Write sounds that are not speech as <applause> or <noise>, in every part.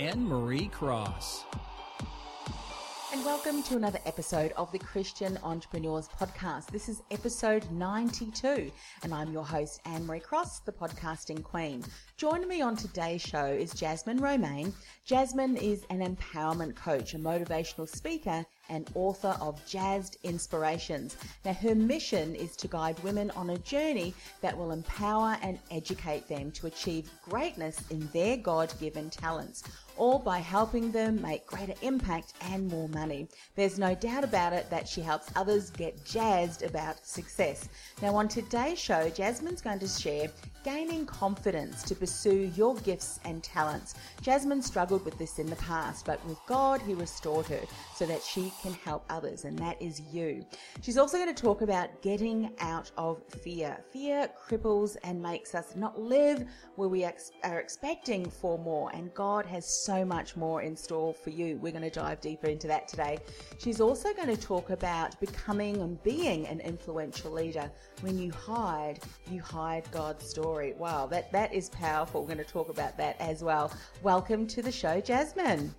Anne Marie Cross. And welcome to another episode of the Christian Entrepreneurs Podcast. This is episode 92, and I'm your host, Anne Marie Cross, the podcasting queen. Joining me on today's show is Jasmine Romaine. Jasmine is an empowerment coach, a motivational speaker, and author of Jazzed Inspirations. Now, her mission is to guide women on a journey that will empower and educate them to achieve greatness in their God given talents, all by helping them make greater impact and more money. There's no doubt about it that she helps others get jazzed about success. Now, on today's show, Jasmine's going to share gaining confidence to pursue your gifts and talents. Jasmine struggled with this in the past, but with God, He restored her so that she can help others, and that is you. She's also going to talk about getting out of fear. Fear cripples and makes us not live where we ex- are expecting for more, and God has so much more in store for you. We're going to dive deeper into that today. She's also going to talk about becoming and being an influential leader. When you hide, you hide God's story. Wow, that, that is powerful. We're going to talk about that as well. Welcome to the show, Jasmine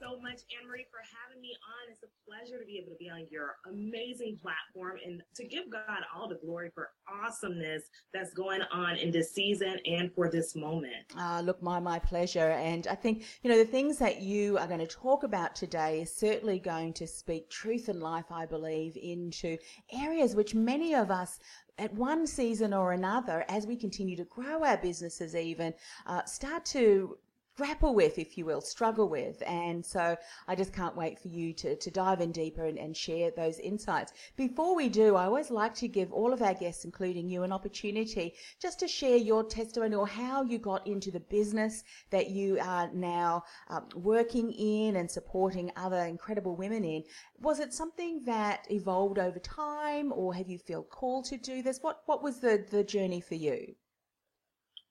so much, Anne Marie, for having me on. It's a pleasure to be able to be on your amazing platform and to give God all the glory for awesomeness that's going on in this season and for this moment. Ah, look, my my pleasure. And I think you know the things that you are going to talk about today is certainly going to speak truth and life. I believe into areas which many of us at one season or another, as we continue to grow our businesses, even uh, start to grapple with, if you will, struggle with. And so I just can't wait for you to, to dive in deeper and, and share those insights. Before we do, I always like to give all of our guests, including you, an opportunity just to share your testimony or how you got into the business that you are now um, working in and supporting other incredible women in. Was it something that evolved over time or have you felt called to do this? What, what was the, the journey for you?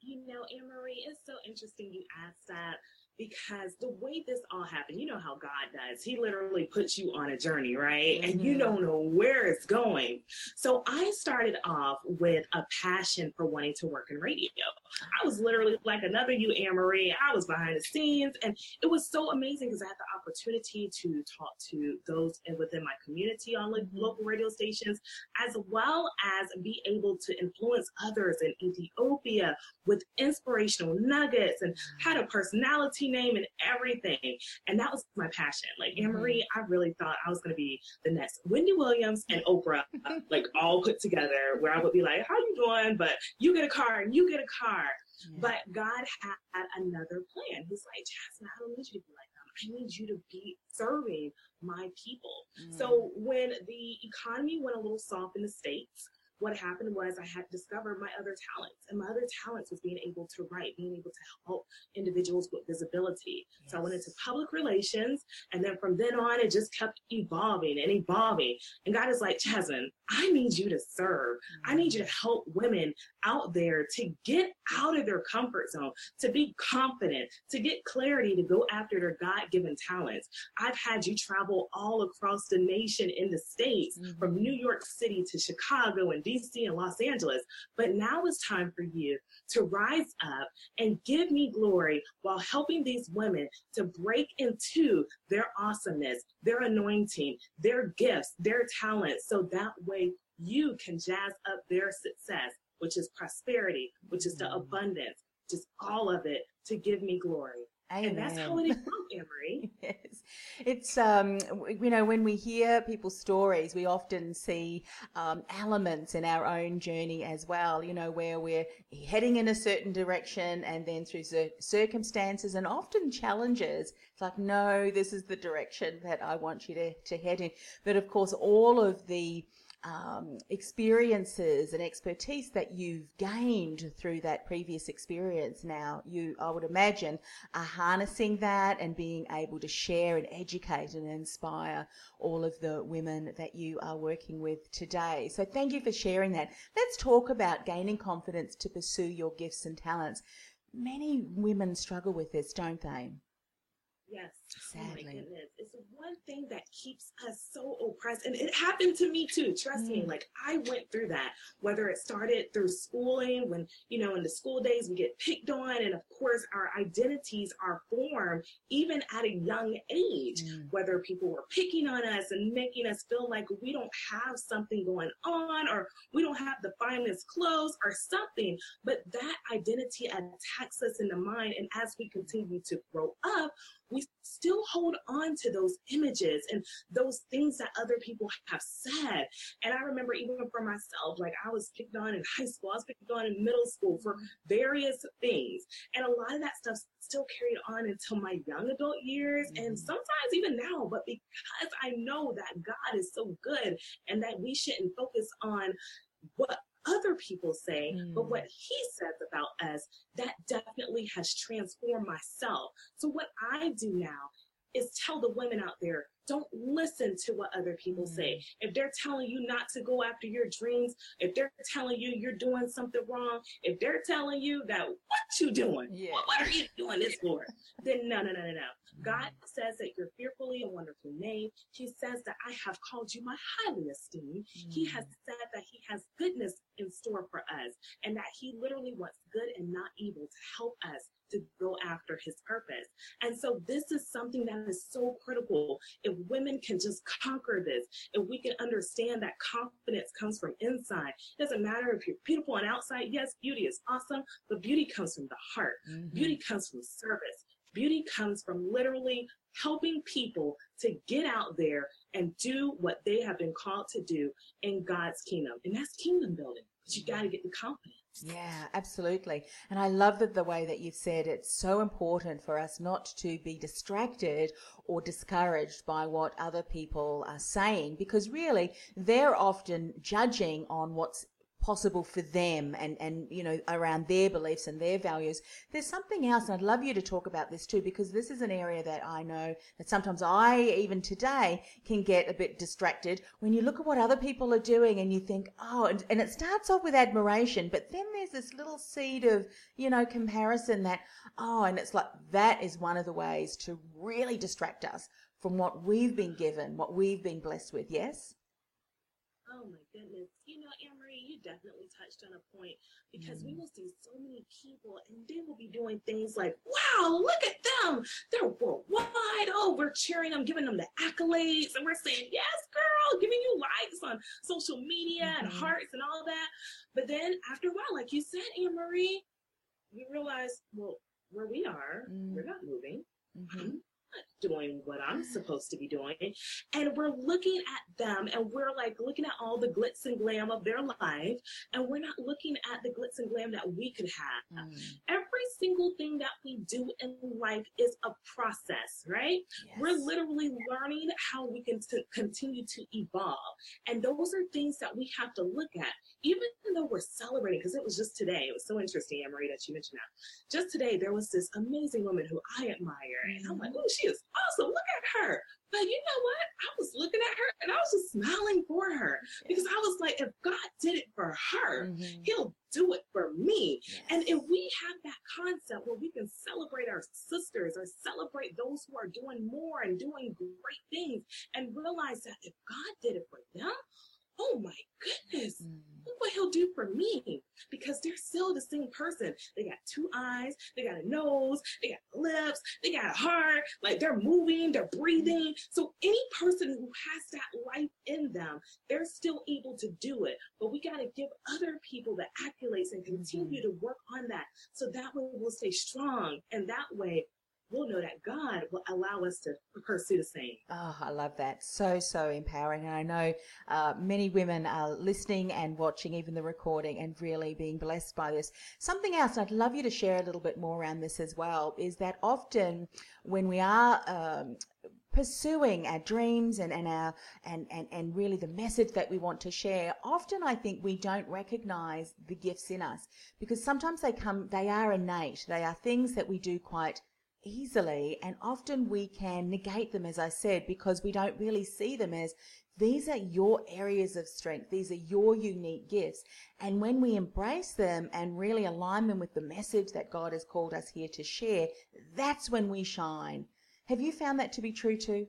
You know, Anne Marie, it's so interesting you asked that because the way this all happened, you know how God does. He literally puts you on a journey, right? Mm-hmm. And you mm-hmm. don't know where it's going. So I started off with a passion for wanting to work in radio. I was literally like another you, Anne Marie. I was behind the scenes, and it was so amazing because I had the opportunity to talk to those within my community on mm-hmm. local radio stations, as well as be able to influence others in Ethiopia with inspirational nuggets and had a personality name and everything. And that was my passion. Like Anne Marie, mm-hmm. I really thought I was going to be the next Wendy Williams and Oprah, <laughs> like all put together, where I would be like, "How you doing?" But you get a car and you get a car. Yeah. But God had another plan. He's like, Jasmine, I don't need you to be like them. I need you to be serving my people. Mm. So when the economy went a little soft in the States, what happened was I had discovered my other talents, and my other talents was being able to write, being able to help individuals with visibility. Yes. So I went into public relations, and then from then on, it just kept evolving and evolving. And God is like, Jasmine, I need you to serve. Mm-hmm. I need you to help women out there to get out of their comfort zone, to be confident, to get clarity, to go after their God given talents. I've had you travel all across the nation in the States, mm-hmm. from New York City to Chicago and DC and Los Angeles. But now it's time for you to rise up and give me glory while helping these women to break into their awesomeness, their anointing, their gifts, their talents, so that way you can jazz up their success, which is prosperity, which is the mm. abundance, just all of it to give me glory. Amen. And that's how it is, Anne Marie. <laughs> yes. It's, um, you know, when we hear people's stories, we often see um, elements in our own journey as well, you know, where we're heading in a certain direction and then through circumstances and often challenges, it's like, no, this is the direction that I want you to, to head in. But of course, all of the um, experiences and expertise that you've gained through that previous experience. Now you i would imagine are harnessing that and being able to share and educate and inspire all of the women that you are working with today. So thank you for sharing that. Let's talk about gaining confidence to pursue your gifts and talents. Many women struggle with this don't they. Sadly. Oh my goodness. It's one thing that keeps us so oppressed. And it happened to me too. Trust mm. me. Like I went through that, whether it started through schooling, when, you know, in the school days we get picked on. And of course, our identities are formed even at a young age, mm. whether people were picking on us and making us feel like we don't have something going on or we don't have the finest clothes or something. But that identity attacks us in the mind. And as we continue to grow up, we still hold on to those images and those things that other people have said. And I remember even for myself, like I was picked on in high school, I was picked on in middle school for various things. And a lot of that stuff still carried on until my young adult years mm-hmm. and sometimes even now. But because I know that God is so good and that we shouldn't focus on what other people say, mm. but what he says about us, that definitely has transformed myself. So what I do now is tell the women out there don't listen to what other people mm. say. If they're telling you not to go after your dreams, if they're telling you you're doing something wrong, if they're telling you that what you doing, yeah. what, what, are you doing this for? <laughs> then no, no, no, no, no. God says that you're fearfully and wonderfully made. He says that I have called you my highly esteemed. Mm. He has said that he has goodness in store for us and that he literally wants good and not evil to help us to go after his purpose. And so this is something that is so critical. If women can just conquer this, if we can understand that confidence comes from inside, it doesn't matter if you're beautiful on outside. Yes, beauty is awesome, but beauty comes from the heart. Mm-hmm. Beauty comes from service. Beauty comes from literally helping people to get out there and do what they have been called to do in God's kingdom. And that's kingdom building. But you got to get the confidence. Yeah, absolutely. And I love that the way that you've said it's so important for us not to be distracted or discouraged by what other people are saying because really they're often judging on what's possible for them and, and, you know, around their beliefs and their values. There's something else, and I'd love you to talk about this too, because this is an area that I know that sometimes I, even today, can get a bit distracted when you look at what other people are doing and you think, oh, and, and it starts off with admiration, but then there's this little seed of, you know, comparison that, oh, and it's like that is one of the ways to really distract us from what we've been given, what we've been blessed with, yes? Oh my goodness. You know, definitely touched on a point because mm. we will see so many people and they will be doing things like, wow, look at them. They're worldwide. Oh, we're cheering them, giving them the accolades, and we're saying, yes, girl, giving you likes on social media mm-hmm. and hearts and all that. But then after a while, like you said, Anne Marie, we realize, well, where we are, mm. we're not moving. Mm-hmm doing what I'm supposed to be doing. And we're looking at them and we're like looking at all the glitz and glam of their life. And we're not looking at the glitz and glam that we could have. Mm. Every single thing that we do in life is a process, right? Yes. We're literally learning how we can t- continue to evolve. And those are things that we have to look at, even though we're celebrating, because it was just today. It was so interesting, Anne Marie, that you mentioned that. Just today, there was this amazing woman who I admire. And I'm like, oh, she is awesome. Look at her. But you know what? I was looking at her and I was just smiling for her because I was like, if God did it for her, mm-hmm. he'll do it for me. Yes. And if we have that concept where we can celebrate our sisters or celebrate those who are doing more and doing great things and realize that if God did it for them, oh my goodness, mm. look what he'll do for me. Because they're still the same person. They got two eyes, they got a nose, they got lips, they got a heart, like they're moving, they're breathing. So any person who has that life in them, they're still able to do it. But we got to give other people the accolades and continue mm-hmm. to work on that. So that way we'll stay strong. And that way we'll know that God will allow us to pursue the same. Oh, I love that. So, so empowering. And I know uh, many women are listening and watching even the recording and really being blessed by this. Something else, I'd love you to share a little bit more around this as well, is that often when we are um, pursuing our dreams and, and our and, and, and really the message that we want to share, often I think we don't recognize the gifts in us because sometimes they come, they are innate. They are things that we do quite easily and often we can negate them, as I said, because we don't really see them as these are your areas of strength. These are your unique gifts. And when we embrace them and really align them with the message that God has called us here to share, that's when we shine. Have you found that to be true too?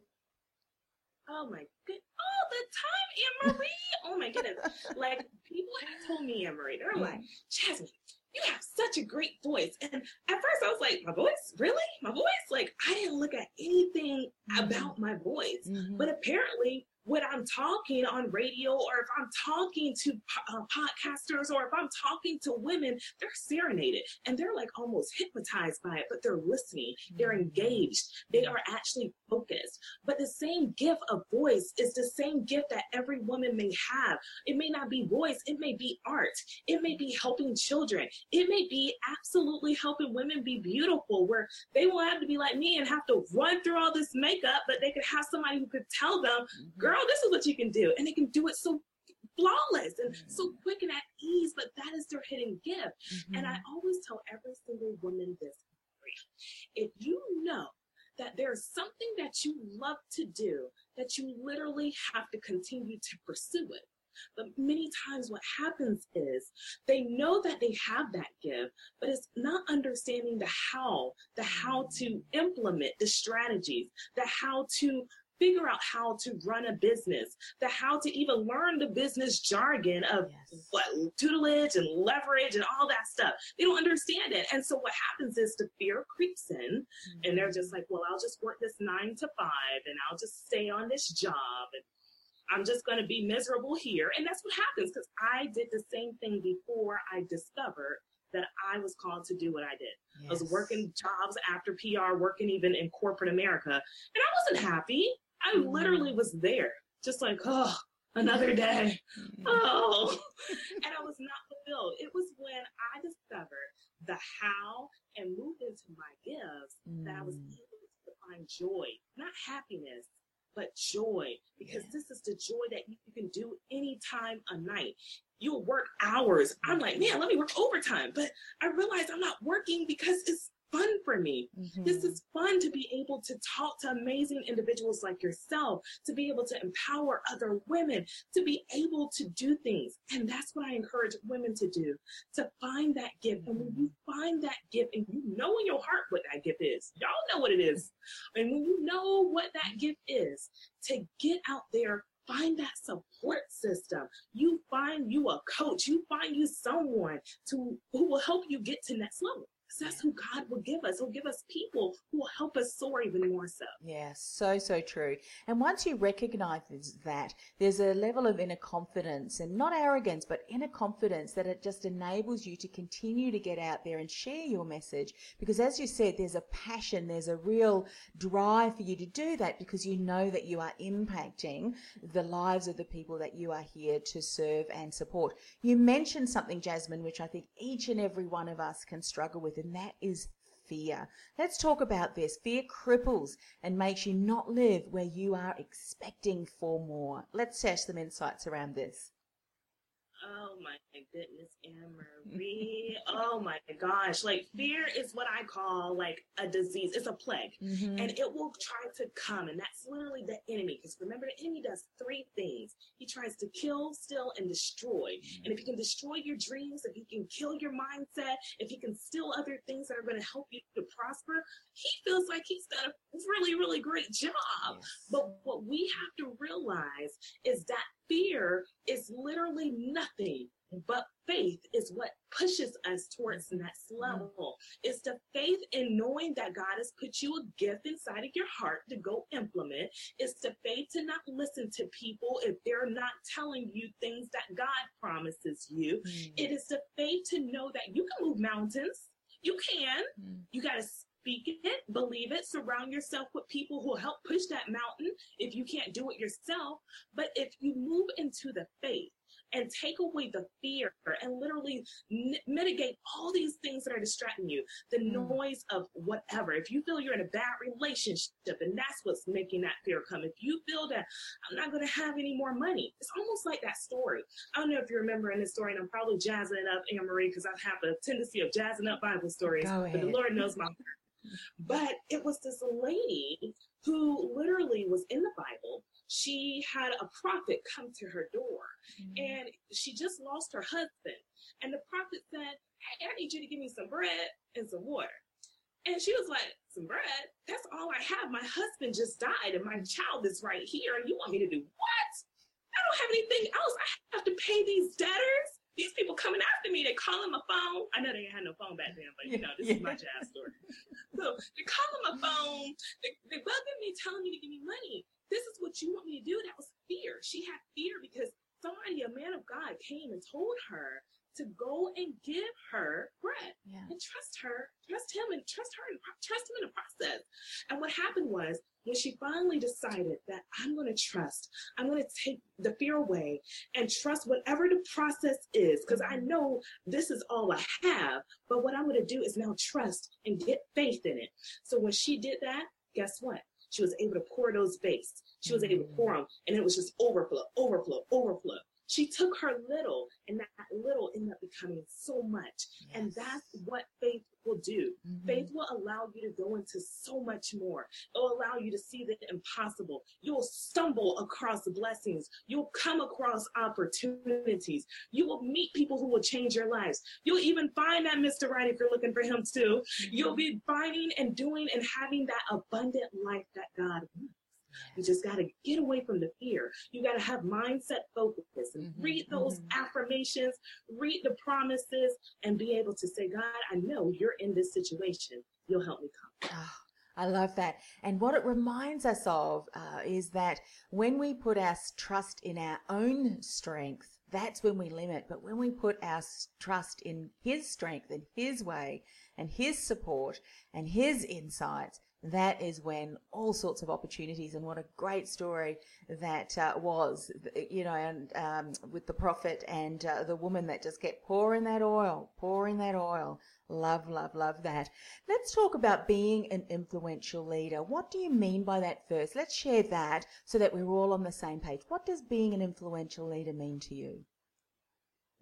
Oh my good. All the time, Anne Marie. oh my goodness. Like people have told me, Anne Marie, they're like, <laughs> Jasmine, you have such a great voice. And at first I was like, my voice? Really? My voice? Like I didn't look at anything mm-hmm. about my voice. Mm-hmm. But apparently when I'm talking on radio or if I'm talking to uh, podcasters or if I'm talking to women, they're serenaded and they're like almost hypnotized by it, but they're listening, they're mm-hmm. engaged, they are actually focused. But the same gift of voice is the same gift that every woman may have. It may not be voice, it may be art, it may be helping children, it may be absolutely helping women be beautiful, where they won't have to be like me and have to run through all this makeup, but they could have somebody who could tell them, mm-hmm. Girl, this is what you can do. And they can do it so flawless and mm-hmm. so quick and at ease, but that is their hidden gift. Mm-hmm. And I always tell every single woman this if you know that there's something that you love to do, that you literally have to continue to pursue it. But many times what happens is they know that they have that gift, but it's not understanding the how, the how to implement the strategies, the how to figure out how to run a business, the how to even learn the business jargon of yes. what tutelage and leverage and all that stuff. They don't understand it. And so what happens is the fear creeps in mm-hmm. and they're just like, well, I'll just work this nine to five and I'll just stay on this job and I'm just going to be miserable here. And that's what happens because I did the same thing before I discovered that I was called to do what I did. Yes. I was working jobs after PR, working even in corporate America, and I wasn't happy. I mm-hmm. literally was there, just like, oh, another day. Mm-hmm. Oh, <laughs> and I was not fulfilled. It was when I discovered the how and moved into my gifts mm. that I was mm. able to find joy, not happiness, but joy, because yeah. this is the joy that you can do any time a night. You'll work hours. I'm like, man, let me work overtime. But I realize I'm not working because it's fun for me. Mm-hmm. This is fun to be able to talk to amazing individuals like yourself, to be able to empower other women, to be able to do things. And that's what I encourage women to do, to find that gift. And when you find that gift and you know in your heart what that gift is, y'all know what it is. And when you know what that gift is, to get out there find that support system. You find you a coach. You find you someone to who will help you get to next level that's who God will give us. He'll give us people who will help us soar even more so. Yes, so, so true. And once you recognize that, there's a level of inner confidence and not arrogance, but inner confidence that it just enables you to continue to get out there and share your message. Because as you said, there's a passion, there's a real drive for you to do that because you know that you are impacting the lives of the people that you are here to serve and support. You mentioned something, Jasmine, which I think each and every one of us can struggle with and that is fear. Let's talk about this. Fear cripples and makes you not live where you are expecting for more. Let's share some insights around this. Oh my goodness, Anne <laughs> Marie. oh my gosh. Like fear is what I call like a disease. It's a plague. Mm-hmm. And it will try to come. And that's literally the enemy. Because remember, the enemy does three things. He tries to kill, steal, and destroy. Mm-hmm. And if he can destroy your dreams, if he can kill your mindset, if he can steal other things that are going to help you to prosper, he feels like he's done a really, really great job. Yes. But what we have to realize is that fear is literally nothing but faith is what pushes us towards next level. It's the faith in knowing that God has put you a gift inside of your heart to go implement. It's the faith to not listen to people if they're not telling you things that God promises you. Mm. It is the faith to know that you can move mountains. You can. Mm. You got to speak it, believe it, surround yourself with people who will help push that mountain if you can't do it yourself. But if you move into the faith, and take away the fear and literally n- mitigate all these things that are distracting you. The mm. noise of whatever. If you feel you're in a bad relationship and that's what's making that fear come. If you feel that I'm not going to have any more money, it's almost like that story. I don't know if you remember in this story, and I'm probably jazzing it up, Anne Marie, because I have a tendency of jazzing up Bible stories. But the Lord knows my heart. But it was this lady who literally was in the Bible. She had a prophet come to her door mm-hmm. and she just lost her husband. And the prophet said, Hey, I need you to give me some bread and some water. And she was like, Some bread? That's all I have. My husband just died and my child is right here. And you want me to do what? I don't have anything else. I have to pay these debtors these people coming after me, they calling my phone. I know they had no phone back then, but you know, this yeah. is my jazz story. so they're calling my phone, they, they're bugging me, telling me to give me money. This is what you want me to do. That was fear. She had fear because somebody, a man of God, came and told her to go and give her bread yeah. and trust her, trust him, and trust her, and trust him in the process. And what happened was when she finally decided that I'm going to trust, I'm going to take the fear away and trust whatever the process is, because I know this is all I have. But what I'm going to do is now trust and get faith in it. So when she did that, guess what? She was able to pour those vase. She was able to mm. pour them, and it was just overflow, overflow, overflow. She took her little, and that little ended up becoming so much. Yes. And that's what faith will do. Mm-hmm. Faith will allow you to go into so much more. It'll allow you to see the impossible. You'll stumble across blessings. You'll come across opportunities. You will meet people who will change your lives. You'll even find that Mr. Right if you're looking for him too. You'll be finding and doing and having that abundant life that God wants. You just got to get away from the fear. You got to have mindset focus and mm-hmm, read those mm-hmm. affirmations, read the promises, and be able to say, God, I know you're in this situation. You'll help me come. Oh, I love that. And what it reminds us of uh, is that when we put our trust in our own strength, that's when we limit. But when we put our trust in His strength and His way and His support and His insights, that is when all sorts of opportunities and what a great story that uh, was, you know, and um, with the prophet and uh, the woman that just kept pouring that oil, pouring that oil. Love, love, love that. Let's talk about being an influential leader. What do you mean by that first? Let's share that so that we're all on the same page. What does being an influential leader mean to you?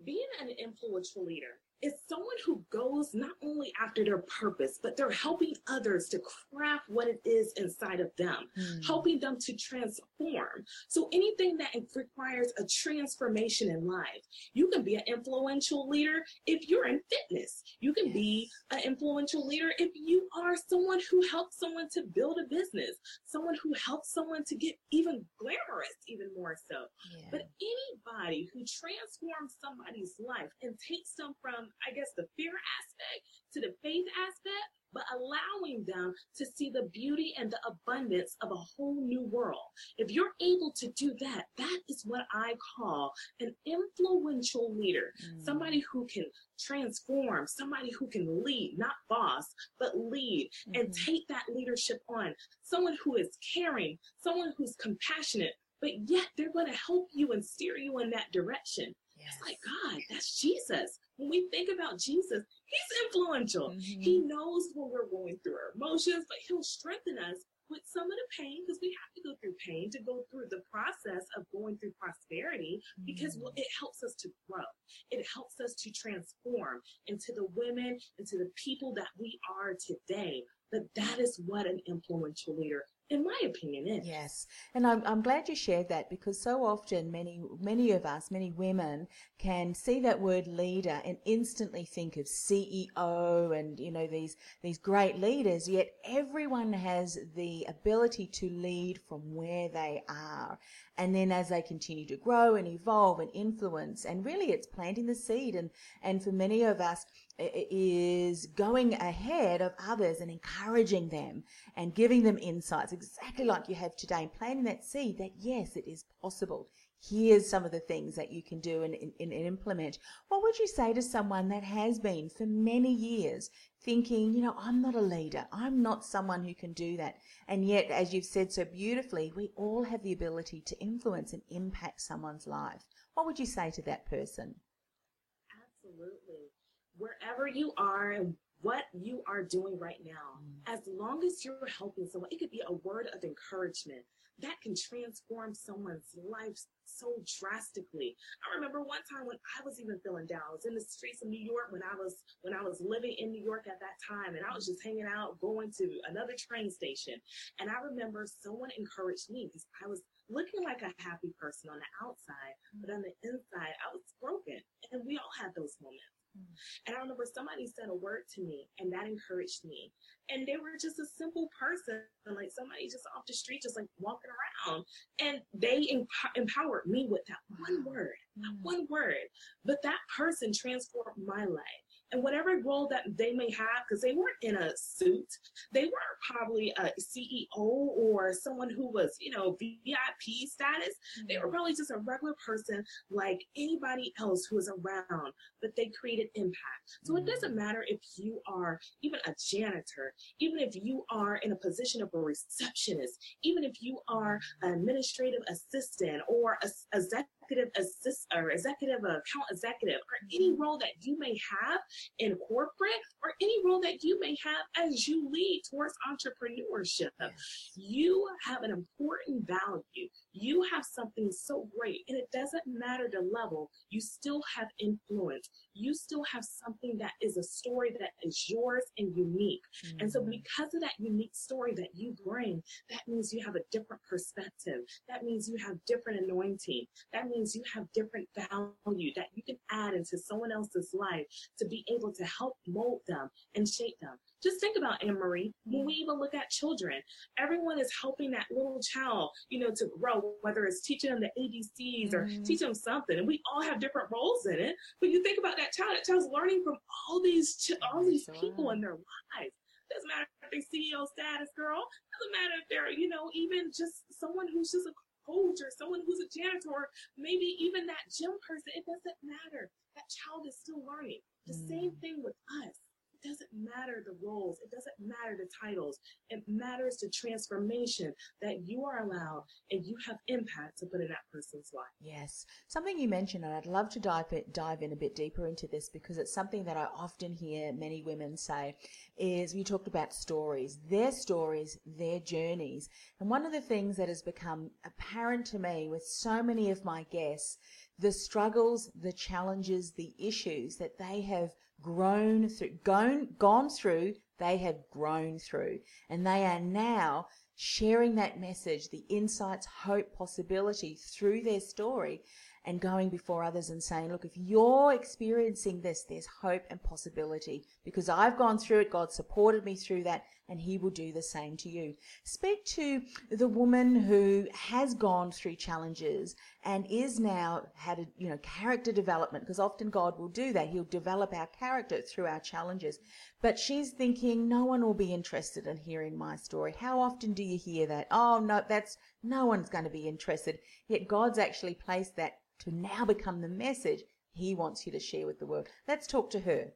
Being an influential leader is someone who goes not only after their purpose, but they're helping others to craft what it is inside of them, mm. helping them to transform. So anything that requires a transformation in life, you can be an influential leader if you're in fitness. You can yes. be an influential leader if you are someone who helps someone to build a business, someone who helps someone to get even glamorous, even more so. Yeah. But anybody who transforms somebody's life and takes them from I guess, the fear aspect to the faith aspect, but allowing them to see the beauty and the abundance of a whole new world. If you're able to do that, that is what I call an influential leader. Mm. Somebody who can transform, somebody who can lead, not boss, but lead mm-hmm. and take that leadership on. Someone who is caring, someone who's compassionate, but yet they're going to help you and steer you in that direction. Yes. It's like, God, that's Jesus. When we think about Jesus, he's influential. Mm-hmm. He knows when we're going through our emotions, but he'll strengthen us with some of the pain because we have to go through pain to go through the process of going through prosperity because mm-hmm. it helps us to grow. It helps us to transform into the women, into the people that we are today. But that is what an influential leader in my opinion is. Yes. And I'm, I'm glad you shared that because so often many, many of us, many women can see that word leader and instantly think of CEO and, you know, these, these great leaders, yet everyone has the ability to lead from where they are. And then as they continue to grow and evolve and influence, and really it's planting the seed. And, and for many of us, is going ahead of others and encouraging them and giving them insights, exactly like you have today, and planting that seed that yes, it is possible. Here's some of the things that you can do and, and, and implement. What would you say to someone that has been for many years thinking, you know, I'm not a leader. I'm not someone who can do that. And yet, as you've said so beautifully, we all have the ability to influence and impact someone's life. what would you say to that person? Absolutely. Wherever you are and what you are doing right now, mm. as long as you're helping someone, it could be a word of encouragement that can transform someone's life so drastically. I remember one time when I was even feeling down. I was in the streets of New York when I was when I was living in New York at that time and I was just hanging out going to another train station. And I remember someone encouraged me because I was looking like a happy person on the outside, but on the inside I was broken. And we all have those moments. And I remember somebody said a word to me and that encouraged me. And they were just a simple person, like somebody just off the street, just like walking around. And they emp- empowered me with that one word, that mm. one word. But that person transformed my life and whatever role that they may have, because they weren't in a suit, they weren't probably a CEO or someone who was, you know, VIP status. Mm-hmm. They were probably just a regular person like anybody else who was around, but they created impact. So mm-hmm. it doesn't mm. matter if you are even a janitor, even if you are in a position of a receptionist, even if you are an administrative assistant or a, a executive assist or executive account executive or any mm-hmm. role that you may have in corporate or any role that you may have as you lead towards entrepreneurship. You have an important value. You have something so great and it doesn't matter the level. You still have influence. You still have something that is a story that is yours and unique. Mm-hmm. And so mm-hmm. because of that unique story that you bring, that means you have a different perspective. That means you have different anointing. That means means you have different value that you can add into someone else's life to be able to help mold them and shape them. Just think about Anne Marie. When we even look at children, everyone is helping that little child, you know, to grow, whether it's teaching them the ABCs or mm-hmm. teaching them something. And we all have different roles in it. But you think about that child, that child's learning from all these, ch- all these people in their lives. Doesn't matter if they're CEO status girl. Doesn't matter if they're, you know, even just someone who's just a coach or someone who's a janitor, maybe even that gym person, it doesn't matter. That child is still learning. The mm. same thing with us. It doesn't matter the roles. It doesn't matter the titles. It matters the transformation that you are allowed and you have impact to put in that person's life. Yes. Something you mentioned, and I'd love to dive, dive in a bit deeper into this because it's something that I often hear many women say is we talked about stories, their stories, their journeys. And one of the things that has become apparent to me with so many of my guests, the struggles, the challenges, the issues that they have grown through, gone, gone through, they have grown through. And they are now sharing that message, the insights, hope, possibility through their story and going before others and saying, look, if you're experiencing this, there's hope and possibility because I've gone through it. God supported me through that and he will do the same to you. Speak to the woman who has gone through challenges and is now had a, you know, character development because often God will do that. He'll develop our character through our challenges. But she's thinking, no one will be interested in hearing my story. How often do you hear that? Oh, no, that's, no one's going to be interested. Yet God's actually placed that to now become the message he wants you to share with the world. Let's talk to her.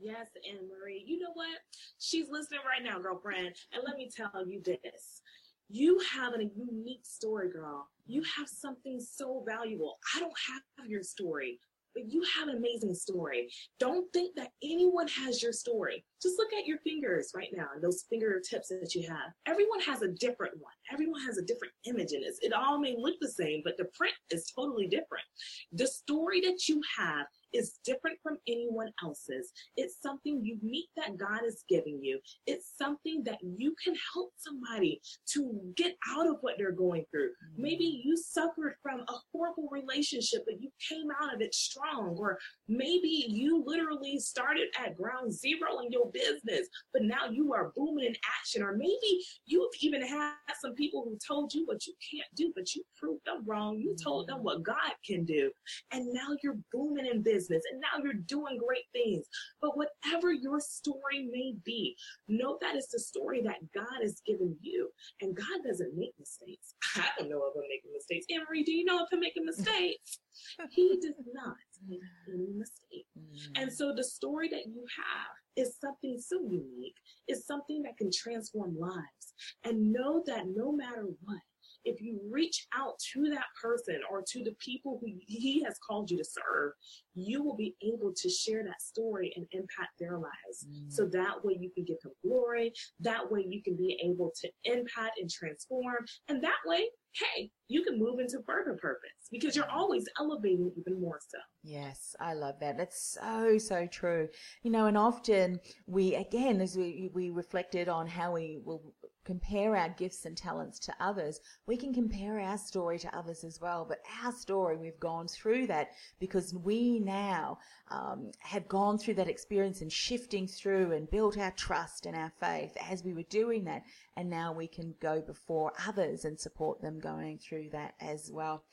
Yes, Anne Marie. You know what? She's listening right now, girlfriend. And let me tell you this. You have a unique story, girl. You have something so valuable. I don't have your story, but you have an amazing story. Don't think that anyone has your story. Just look at your fingers right now, and those fingertips that you have. Everyone has a different one. Everyone has a different image in it. It all may look the same, but the print is totally different. The story that you have is different from anyone else's. It's something unique that God is giving you. It's something that you can help somebody to get out of what they're going through. Mm-hmm. Maybe you suffered from a horrible relationship, but you came out of it strong. Or maybe you literally started at ground zero in your business, but now you are booming in action. Or maybe you've even had some people who told you what you can't do, but you proved them wrong. You told them mm-hmm. what God can do. And now you're booming in business business and now you're doing great things. But whatever your story may be, know that it's the story that God has given you. And God doesn't make mistakes. I don't know if I'm making mistakes. Anne Marie, do you know if I'm making mistakes? <laughs> he does not make any mistakes. Mm. And so the story that you have is something so unique, is something that can transform lives. And know that no matter what, if you reach out to that person or to the people who he has called you to serve, you will be able to share that story and impact their lives. Mm. So that way you can give him glory. That way you can be able to impact and transform. And that way hey, you can move into further purpose because you're always elevating even more so. Yes, I love that. That's so, so true. You know, and often we, again, as we, we reflected on how we will compare our gifts and talents to others, we can compare our story to others as well. But our story, we've gone through that because we now um, have gone through that experience and shifting through and built our trust and our faith as we were doing that. And now we can go before others and support them going through that as well.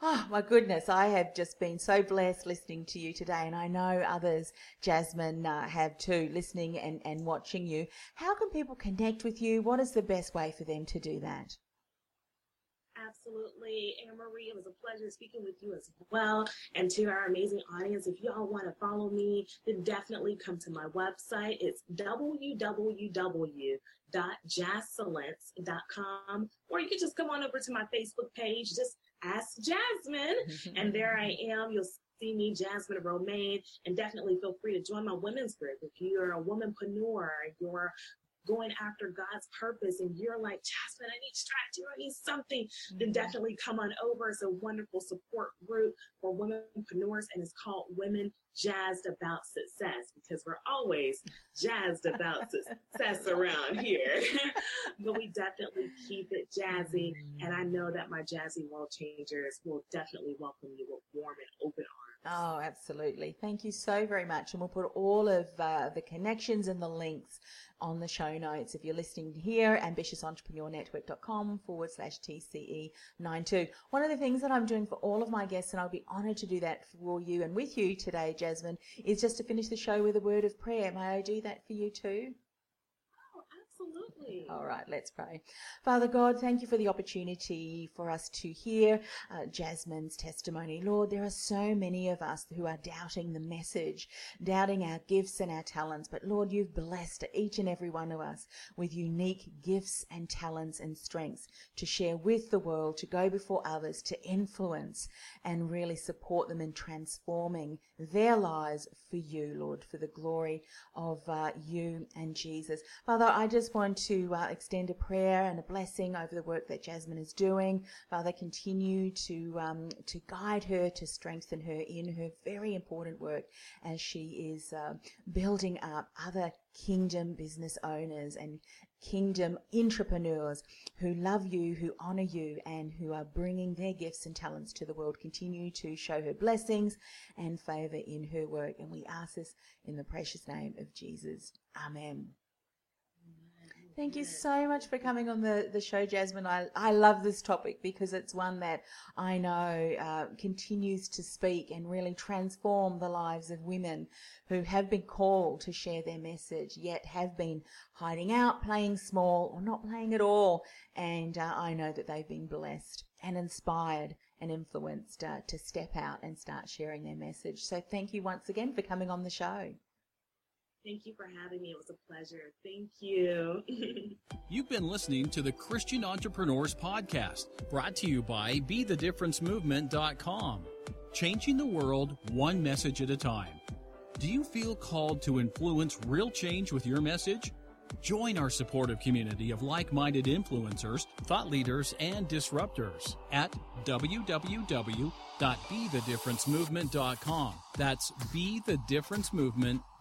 Oh, my goodness, I have just been so blessed listening to you today, and I know others, Jasmine, uh, have too, listening and, and watching you. How can people connect with you? What is the best way for them to do that? Absolutely. Anne Marie, it was a pleasure speaking with you as well. And to our amazing audience, if y'all want to follow me, then definitely come to my website. It's www.jazzcellence.com. Or you can just come on over to my Facebook page. Just ask Jasmine. <laughs> and there I am. You'll see me, Jasmine Romaine, and definitely feel free to join my women's group. If you're a womanpreneur, you're going after God's purpose and you're like, Jasmine, I need strategy, I need something, then mm-hmm. definitely come on over. It's a wonderful support group for womenpreneurs and it's called Women Jazzed About Success because we're always jazzed about success <laughs> around here. <laughs> but we definitely keep it jazzy. And I know that my jazzy world changers will definitely welcome you with warm and open arms. Oh, absolutely. Thank you so very much. And we'll put all of uh, the connections and the links on the show notes. If you're listening here, ambitiousentrepreneurnetwork.com forward slash TCE92. One of the things that I'm doing for all of my guests, and I'll be honored to do that for you and with you today, Jasmine, is just to finish the show with a word of prayer. May I do that for you too? All right, let's pray. Father God, thank you for the opportunity for us to hear uh, Jasmine's testimony. Lord, there are so many of us who are doubting the message, doubting our gifts and our talents. But Lord, you've blessed each and every one of us with unique gifts and talents and strengths to share with the world, to go before others, to influence and really support them in transforming their lives for you, Lord, for the glory of uh, you and Jesus. Father, I just want to uh, extend a prayer and a blessing over the work that Jasmine is doing. Father, continue to um, to guide her, to strengthen her in her very important work as she is uh, building up other kingdom business owners and kingdom entrepreneurs who love you, who honor you, and who are bringing their gifts and talents to the world. Continue to show her blessings and favor in her work. And we ask this in the precious name of Jesus. Amen. Thank you so much for coming on the, the show, Jasmine. I, I love this topic because it's one that I know uh, continues to speak and really transform the lives of women who have been called to share their message, yet have been hiding out, playing small, or not playing at all. And uh, I know that they've been blessed and inspired and influenced uh, to step out and start sharing their message. So thank you once again for coming on the show. Thank you for having me. It was a pleasure. Thank you. <laughs> You've been listening to the Christian Entrepreneurs Podcast, brought to you by BeTheDifferenceMovement.com. Changing the world one message at a time. Do you feel called to influence real change with your message? Join our supportive community of like minded influencers, thought leaders, and disruptors at www.bethedifferencemovement.com. That's